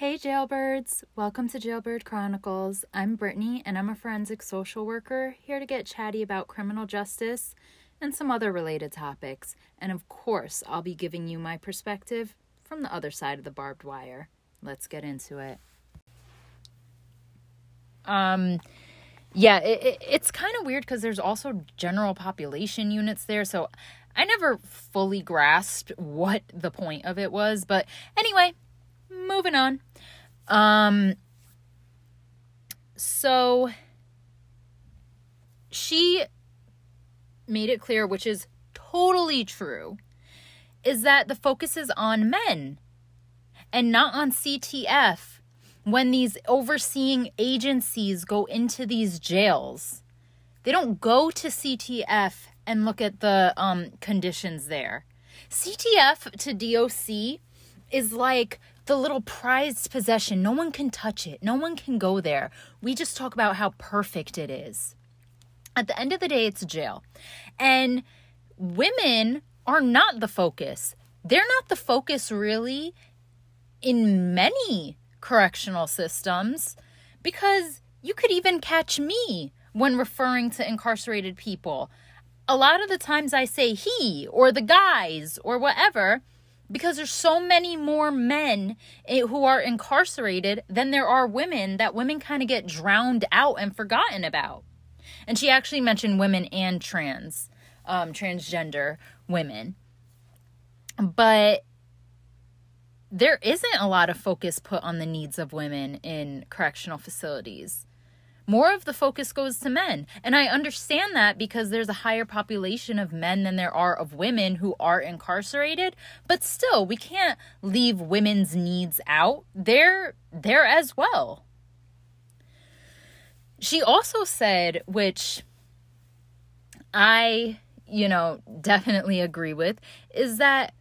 Hey, jailbirds! Welcome to Jailbird Chronicles. I'm Brittany, and I'm a forensic social worker here to get chatty about criminal justice and some other related topics. And of course, I'll be giving you my perspective from the other side of the barbed wire. Let's get into it. Um, yeah, it, it, it's kind of weird because there's also general population units there, so I never fully grasped what the point of it was. But anyway, moving on. Um, so she made it clear, which is totally true, is that the focus is on men and not on CTF when these overseeing agencies go into these jails. They don't go to CTF and look at the um, conditions there. CTF to DOC is like the little prized possession. No one can touch it, no one can go there. We just talk about how perfect it is. At the end of the day, it's a jail. And women are not the focus. They're not the focus really in many correctional systems because you could even catch me when referring to incarcerated people. A lot of the times I say he or the guys or whatever because there's so many more men who are incarcerated than there are women that women kind of get drowned out and forgotten about. And she actually mentioned women and trans, um, transgender women. But there isn't a lot of focus put on the needs of women in correctional facilities. More of the focus goes to men. And I understand that because there's a higher population of men than there are of women who are incarcerated, but still we can't leave women's needs out. They're there as well. She also said which I, you know, definitely agree with is that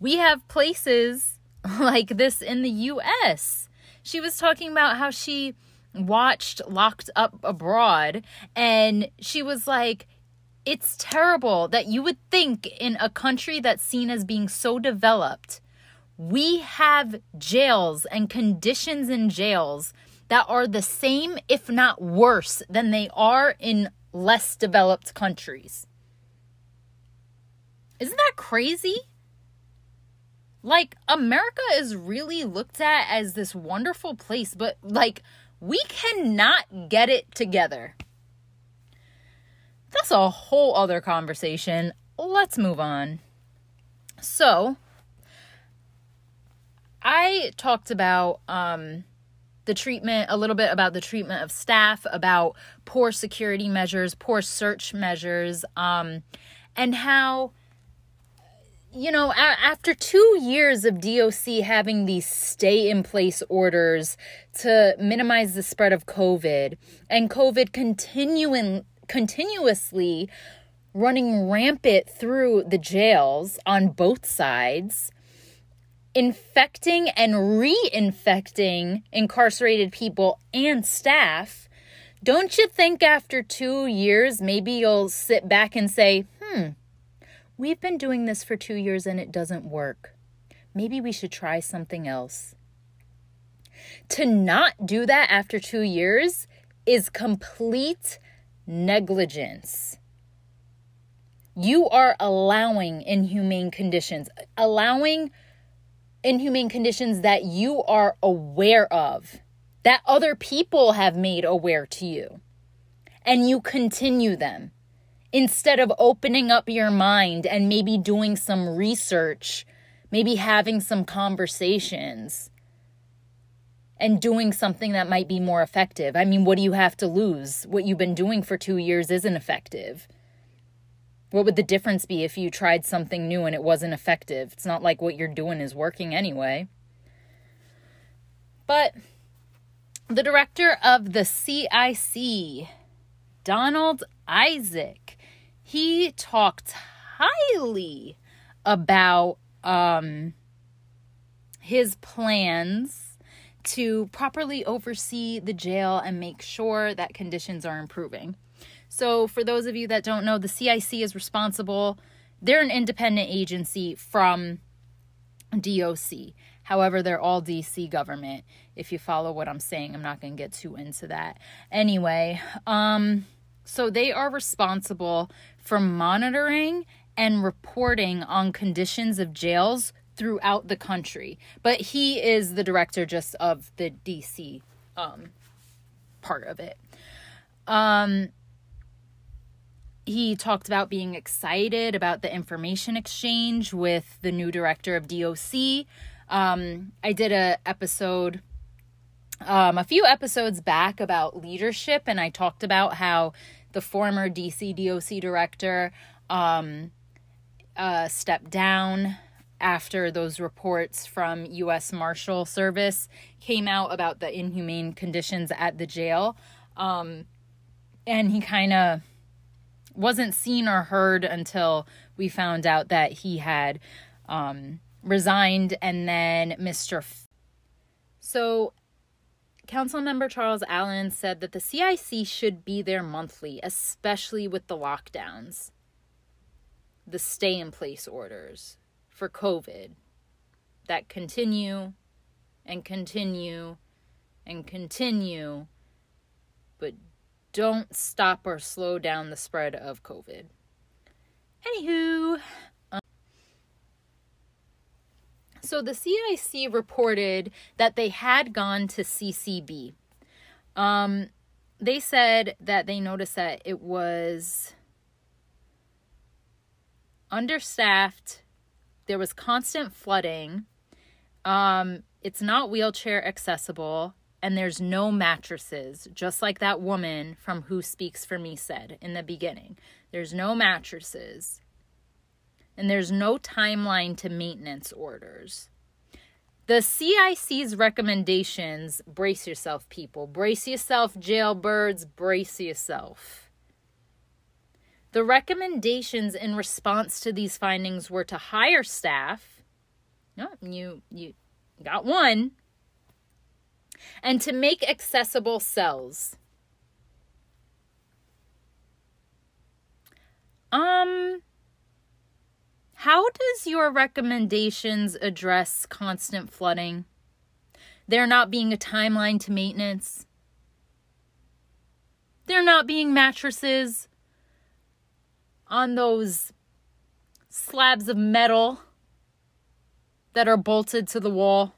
we have places like this in the US. She was talking about how she watched Locked Up Abroad and she was like, it's terrible that you would think in a country that's seen as being so developed, we have jails and conditions in jails that are the same, if not worse, than they are in less developed countries. Isn't that crazy? Like, America is really looked at as this wonderful place, but like, we cannot get it together. That's a whole other conversation. Let's move on. So, I talked about um, the treatment, a little bit about the treatment of staff, about poor security measures, poor search measures, um, and how you know, after two years of DOC having these stay in place orders to minimize the spread of COVID and COVID continuing continuously running rampant through the jails on both sides, infecting and reinfecting incarcerated people and staff. Don't you think after two years, maybe you'll sit back and say, hmm, We've been doing this for two years and it doesn't work. Maybe we should try something else. To not do that after two years is complete negligence. You are allowing inhumane conditions, allowing inhumane conditions that you are aware of, that other people have made aware to you, and you continue them instead of opening up your mind and maybe doing some research, maybe having some conversations and doing something that might be more effective. I mean, what do you have to lose? What you've been doing for two years isn't effective. What would the difference be if you tried something new and it wasn't effective? It's not like what you're doing is working anyway. But the director of the CIC, Donald Isaac, he talked highly about um, his plans to properly oversee the jail and make sure that conditions are improving. So, for those of you that don't know, the CIC is responsible, they're an independent agency from DOC. However, they're all DC government. If you follow what I'm saying, I'm not going to get too into that. Anyway, um so they are responsible for monitoring and reporting on conditions of jails throughout the country. But he is the director just of the DC um part of it. Um he talked about being excited about the information exchange with the new director of DOC. Um, I did a episode um, a few episodes back about leadership, and I talked about how the former DC DOC director um, uh, stepped down after those reports from U.S. Marshal Service came out about the inhumane conditions at the jail. Um, and he kind of wasn't seen or heard until we found out that he had um, resigned and then Mr. F- so Council member Charles Allen said that the CIC should be there monthly, especially with the lockdowns, the stay in place orders for COVID that continue and continue and continue, but don't stop or slow down the spread of COVID. Anywho, um, so the CIC reported that they had gone to CCB. Um, they said that they noticed that it was understaffed. There was constant flooding. Um, it's not wheelchair accessible and there's no mattresses, just like that woman from Who Speaks for Me said in the beginning. There's no mattresses. And there's no timeline to maintenance orders. The CIC's recommendations brace yourself, people. Brace yourself, jailbirds, brace yourself. The recommendations in response to these findings were to hire staff. No, you you got one and to make accessible cells. Um, how does your recommendations address constant flooding? There not being a timeline to maintenance. There not being mattresses on those slabs of metal that are bolted to the wall.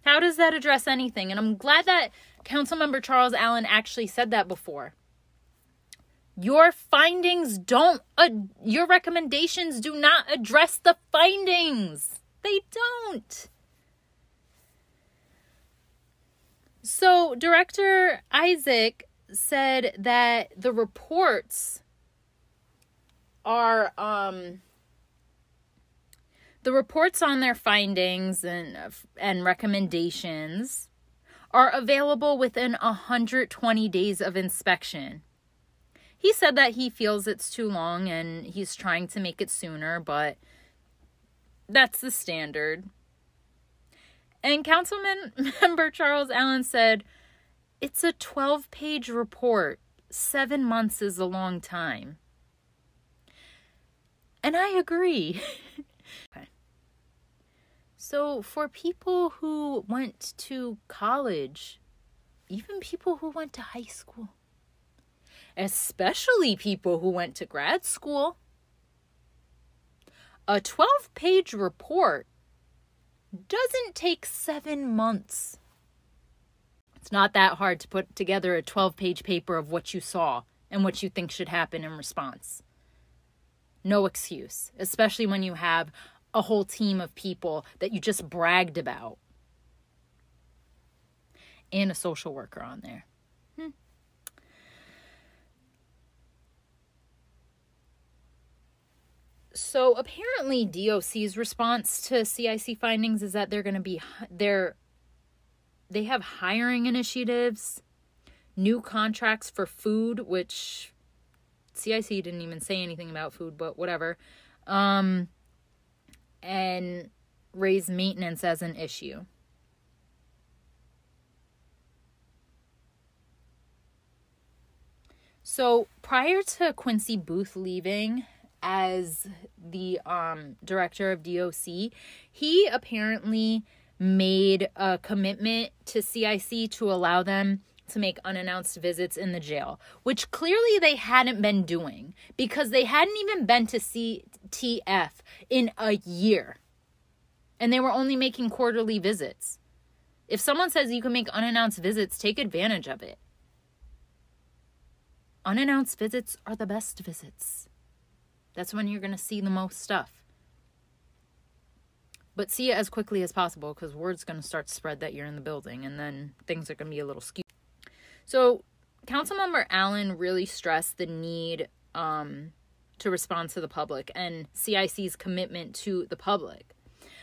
How does that address anything? And I'm glad that Councilmember Charles Allen actually said that before. Your findings don't, uh, your recommendations do not address the findings. They don't. So, Director Isaac said that the reports are um the reports on their findings and, and recommendations are available within 120 days of inspection. He said that he feels it's too long and he's trying to make it sooner, but that's the standard. And Councilman member Charles Allen said, It's a 12 page report. Seven months is a long time. And I agree. okay. So, for people who went to college, even people who went to high school, especially people who went to grad school, a 12 page report doesn't take seven months. It's not that hard to put together a 12 page paper of what you saw and what you think should happen in response. No excuse, especially when you have a whole team of people that you just bragged about and a social worker on there. So apparently DOC's response to CIC findings is that they're going to be they're they have hiring initiatives, new contracts for food which CIC didn't even say anything about food, but whatever. Um and raise maintenance as an issue. So prior to Quincy Booth leaving as the um, director of DOC, he apparently made a commitment to CIC to allow them to make unannounced visits in the jail, which clearly they hadn't been doing because they hadn't even been to CTF in a year. And they were only making quarterly visits. If someone says you can make unannounced visits, take advantage of it. Unannounced visits are the best visits. That's when you're going to see the most stuff. But see it as quickly as possible because word's going to start to spread that you're in the building and then things are going to be a little skewed. So, Councilmember Allen really stressed the need um, to respond to the public and CIC's commitment to the public.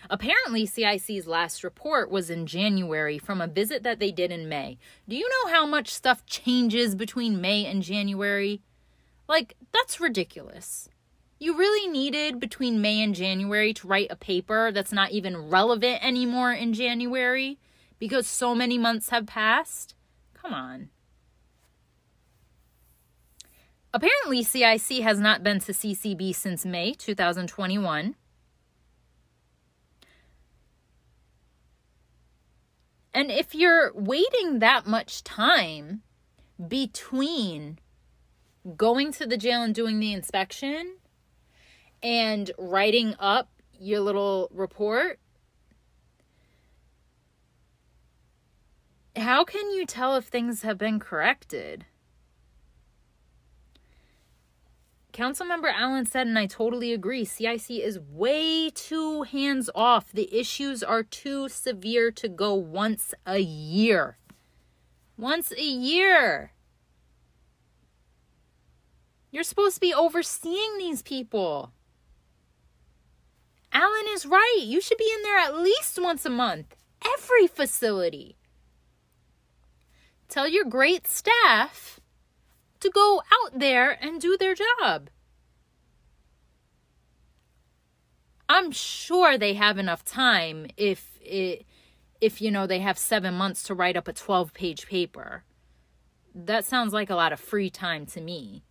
Apparently, CIC's last report was in January from a visit that they did in May. Do you know how much stuff changes between May and January? Like, that's ridiculous. You really needed between May and January to write a paper that's not even relevant anymore in January because so many months have passed? Come on. Apparently, CIC has not been to CCB since May 2021. And if you're waiting that much time between going to the jail and doing the inspection and writing up your little report, how can you tell if things have been corrected? Councilmember Allen said, and I totally agree, CIC is way too hands off. The issues are too severe to go once a year. Once a year. You're supposed to be overseeing these people. Allen is right. You should be in there at least once a month. Every facility. Tell your great staff to go out there and do their job. I'm sure they have enough time if it if you know they have 7 months to write up a 12-page paper. That sounds like a lot of free time to me.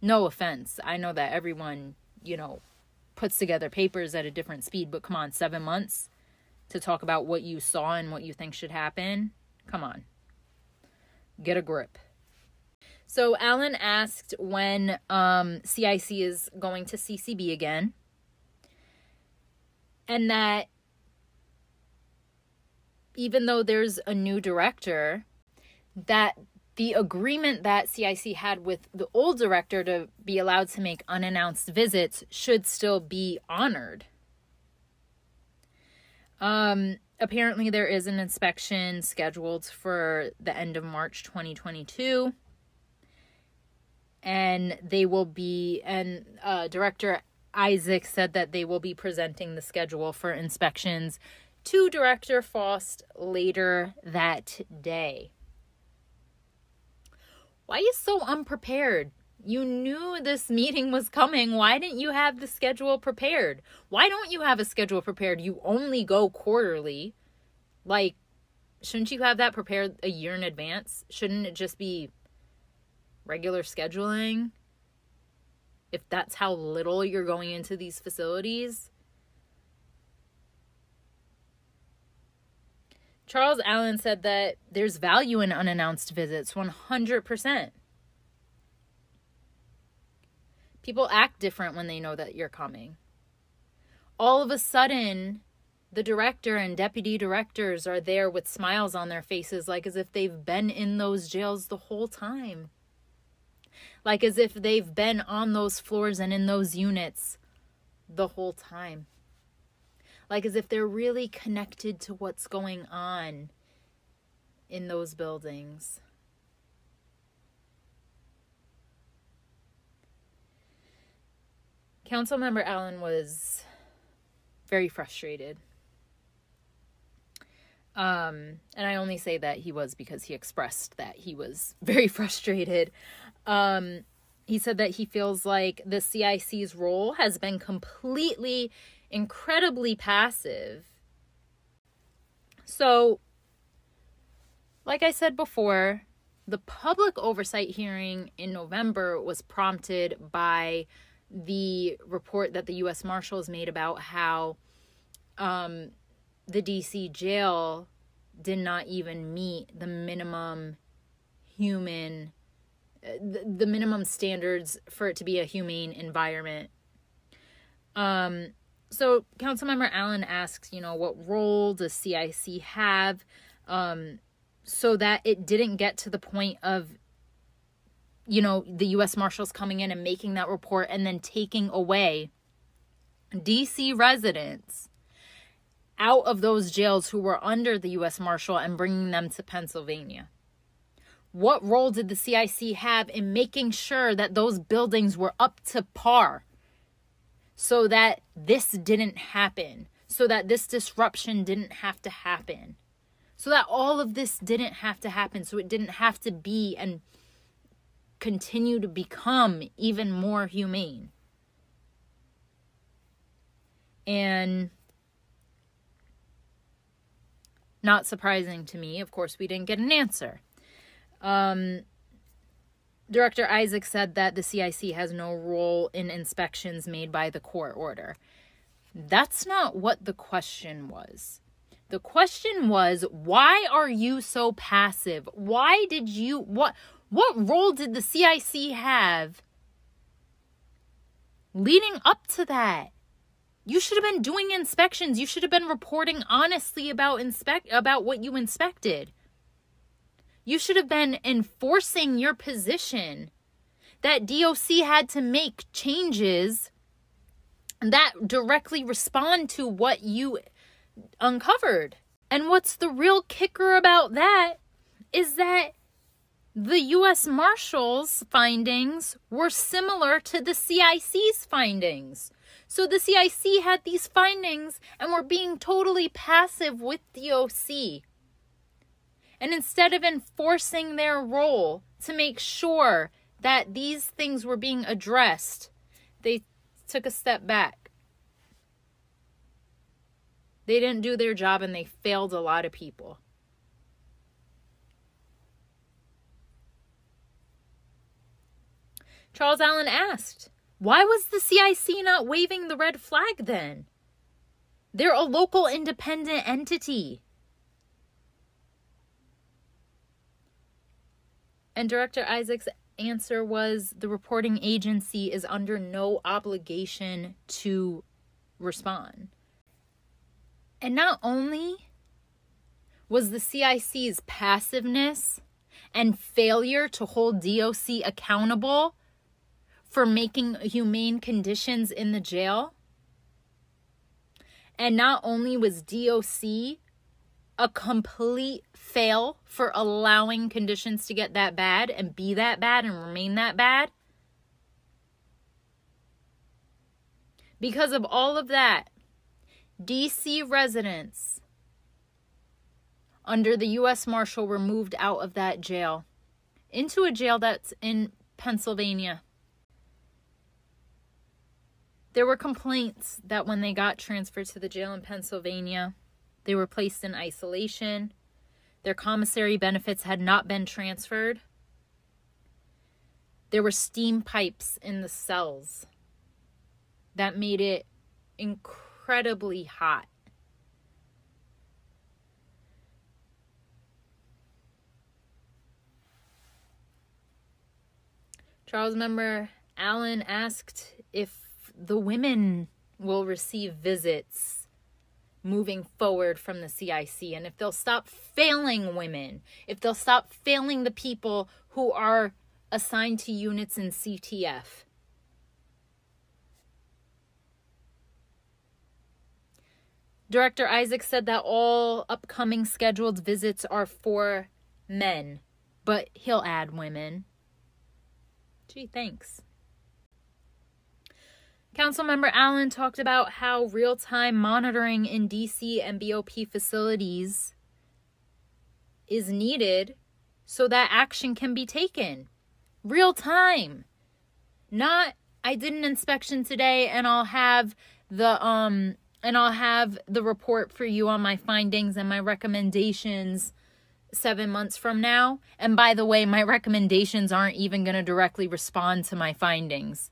No offense. I know that everyone, you know, puts together papers at a different speed, but come on, 7 months to talk about what you saw and what you think should happen? Come on. Get a grip. So Allen asked when um, CIC is going to CCB again, and that even though there's a new director, that the agreement that CIC had with the old director to be allowed to make unannounced visits should still be honored. Um, apparently, there is an inspection scheduled for the end of March 2022 and they will be and uh, director isaac said that they will be presenting the schedule for inspections to director faust later that day why are you so unprepared? You knew this meeting was coming. Why didn't you have the schedule prepared? Why don't you have a schedule prepared? You only go quarterly. Like shouldn't you have that prepared a year in advance? Shouldn't it just be regular scheduling, if that's how little you're going into these facilities. Charles Allen said that there's value in unannounced visits 100%. People act different when they know that you're coming. All of a sudden, the director and deputy directors are there with smiles on their faces, like as if they've been in those jails the whole time like as if they've been on those floors and in those units the whole time. Like as if they're really connected to what's going on in those buildings. Councilmember Allen was very frustrated. Um, and I only say that he was because he expressed that he was very frustrated um, he said that he feels like the CIC's role has been completely, incredibly passive. So, like I said before, the public oversight hearing in November was prompted by the report that the U.S. Marshals made about how um, the DC jail did not even meet the minimum human the, minimum standards for it to be a humane environment um so councilmember allen asks you know what role does cic have um so that it didn't get to the point of you know the us marshals coming in and making that report and then taking away dc residents out of those jails who were under the U.S. Marshal and bringing them to Pennsylvania? What role did the CIC have in making sure that those buildings were up to par so that this didn't happen, so that this disruption didn't have to happen, so that all of this didn't have to happen, so it didn't have to be and continue to become even more humane? And Not surprising to me. Of course, we didn't get an answer. Um, Director Isaac said that the CIC has no role in inspections made by the court order. That's not what the question was. The question was, why are you so passive? Why did you what what role did the CIC have leading up to that? You should have been doing inspections. You should have been reporting honestly about inspect about what you inspected. You should have been enforcing your position that DOC had to make changes that directly respond to what you uncovered. And what's the real kicker about that is that the US Marshals findings were similar to the CIC's findings. So the CIC had these findings and were being totally passive with the OC. And instead of enforcing their role to make sure that these things were being addressed, they took a step back. They didn't do their job and they failed a lot of people. Charles Allen asked, why was the CIC not waving the red flag then? They're a local independent entity. And Director Isaac's answer was the reporting agency is under no obligation to respond. And not only was the CIC's passiveness and failure to hold DOC accountable for making humane conditions in the jail. And not only was DOC a complete fail for allowing conditions to get that bad and be that bad and remain that bad. Because of all of that, DC residents under the U.S. Marshal were moved out of that jail into a jail that's in Pennsylvania. There were complaints that when they got transferred to the jail in Pennsylvania, they were placed in isolation. Their commissary benefits had not been transferred. There were steam pipes in the cells that made it incredibly hot. Charles member Allen asked if the women will receive visits moving forward from the CIC. And if they'll stop failing women, if they'll stop failing the people who are assigned to units in CTF. Director Isaac said that all upcoming scheduled visits are for men, but he'll add women. Gee, thanks. Councilmember Allen talked about how real time monitoring in DC and BOP facilities is needed so that action can be taken. Real time. Not I did an inspection today and I'll have the um and I'll have the report for you on my findings and my recommendations 7 months from now. And by the way, my recommendations aren't even going to directly respond to my findings.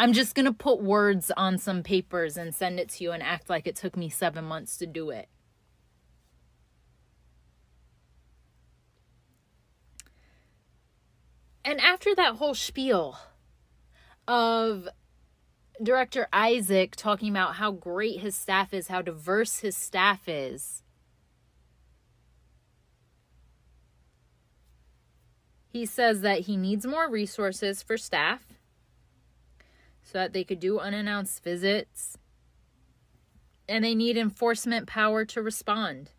I'm just going to put words on some papers and send it to you and act like it took me seven months to do it. And after that whole spiel of director Isaac talking about how great his staff is, how diverse his staff is, he says that he needs more resources for staff so that they could do unannounced visits. And they need enforcement power to respond.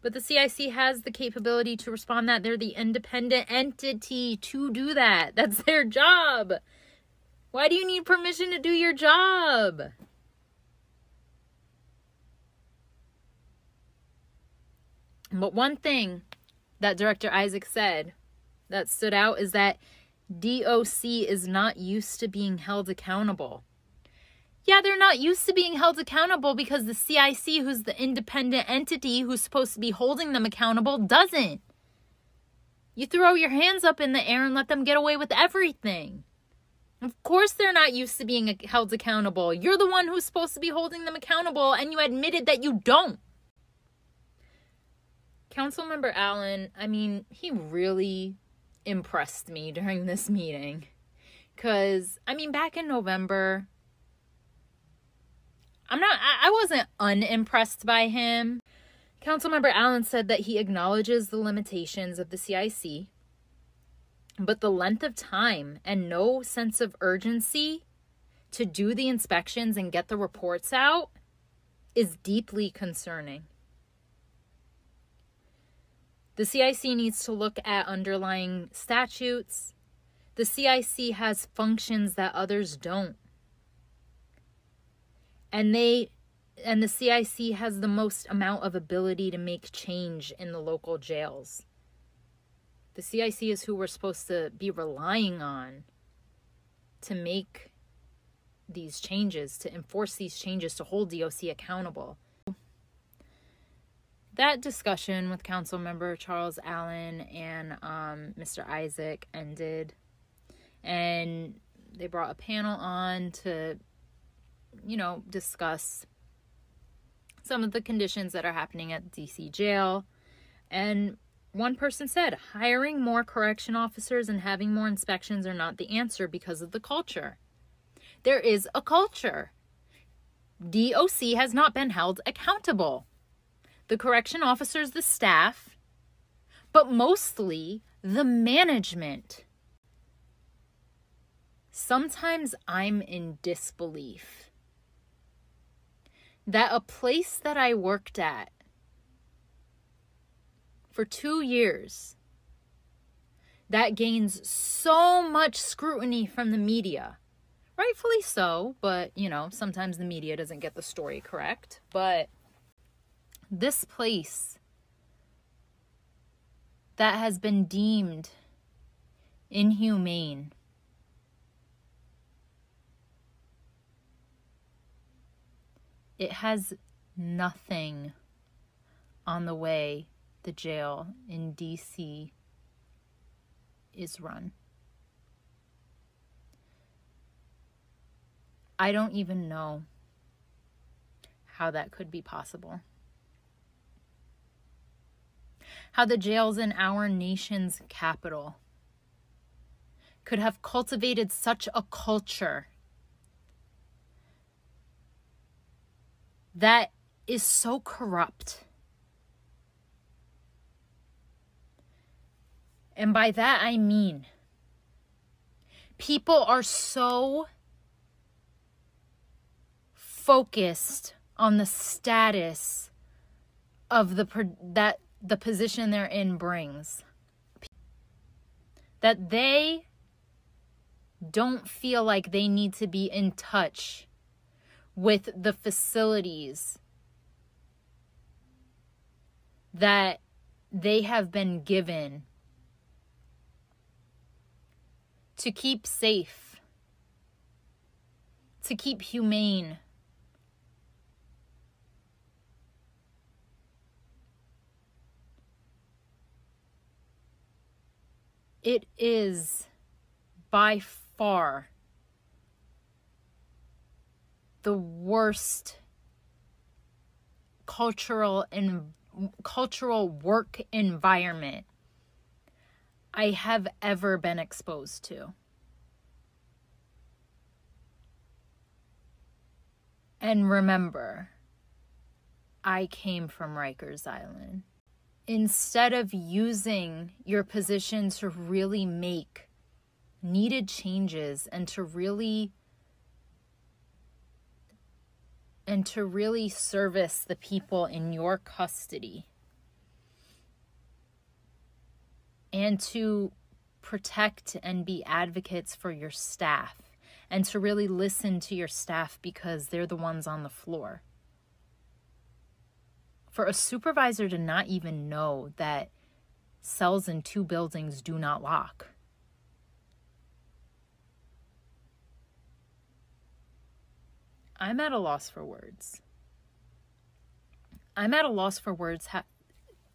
But the CIC has the capability to respond that they're the independent entity to do that. That's their job. Why do you need permission to do your job? But one thing that director Isaac said that stood out is that DOC is not used to being held accountable. Yeah, they're not used to being held accountable because the CIC, who's the independent entity who's supposed to be holding them accountable, doesn't. You throw your hands up in the air and let them get away with everything. Of course, they're not used to being held accountable. You're the one who's supposed to be holding them accountable, and you admitted that you don't. Councilmember Allen, I mean, he really impressed me during this meeting. Because, I mean, back in November, I'm not, I, I wasn't unimpressed by him. Councilmember Allen said that he acknowledges the limitations of the CIC, but the length of time and no sense of urgency to do the inspections and get the reports out is deeply concerning. The CIC needs to look at underlying statutes. The CIC has functions that others don't. And they and the CIC has the most amount of ability to make change in the local jails. The CIC is who we're supposed to be relying on to make these changes, to enforce these changes, to hold DOC accountable that discussion with council member Charles Allen and um, Mr. Isaac ended, and they brought a panel on to, you know, discuss some of the conditions that are happening at DC jail. And one person said, hiring more correction officers and having more inspections are not the answer because of the culture. There is a culture. DOC has not been held accountable the correction officers, the staff, but mostly the management. Sometimes I'm in disbelief that a place that I worked at for two years that gains so much scrutiny from the media. Rightfully so, but you know, sometimes the media doesn't get the story correct. But this place that has been deemed inhumane. It has nothing on the way the jail in DC is run. I don't even know how that could be possible how the jails in our nation's capital could have cultivated such a culture that is so corrupt. And by that I mean, people are so focused on the status of the that the position they're in brings. That they don't feel like they need to be in touch with the facilities that they have been given to keep safe, to keep humane it is by far the worst cultural and cultural work environment I have ever been exposed to. And remember, I came from Rikers Island. Instead of using your position to really make needed changes and to really and to really service the people in your custody and to protect and be advocates for your staff and to really listen to your staff because they're the ones on the floor. For a supervisor to not even know that cells in two buildings do not lock. I'm at a loss for words. I'm at a loss for words ha-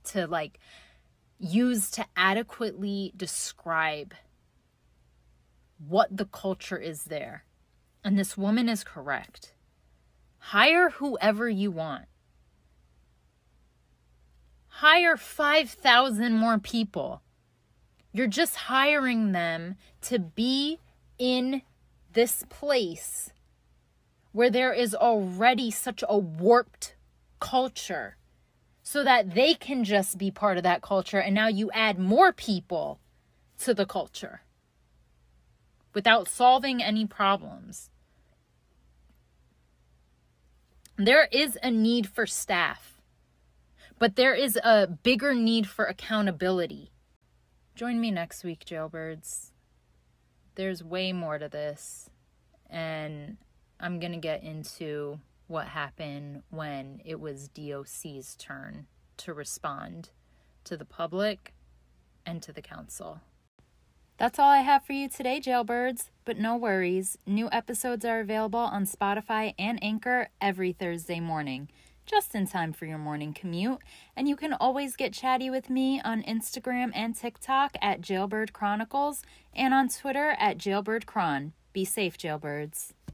to like use to adequately describe what the culture is there. And this woman is correct. Hire whoever you want. Hire 5,000 more people. You're just hiring them to be in this place where there is already such a warped culture so that they can just be part of that culture. And now you add more people to the culture without solving any problems. There is a need for staff, but there is a bigger need for accountability. Join me next week, jailbirds. There's way more to this, and I'm going to get into what happened when it was DOC's turn to respond to the public and to the council. That's all I have for you today, jailbirds. But no worries, new episodes are available on Spotify and Anchor every Thursday morning, just in time for your morning commute. And you can always get chatty with me on Instagram and TikTok at Jailbird Chronicles and on Twitter at Jailbird Cron. Be safe, jailbirds.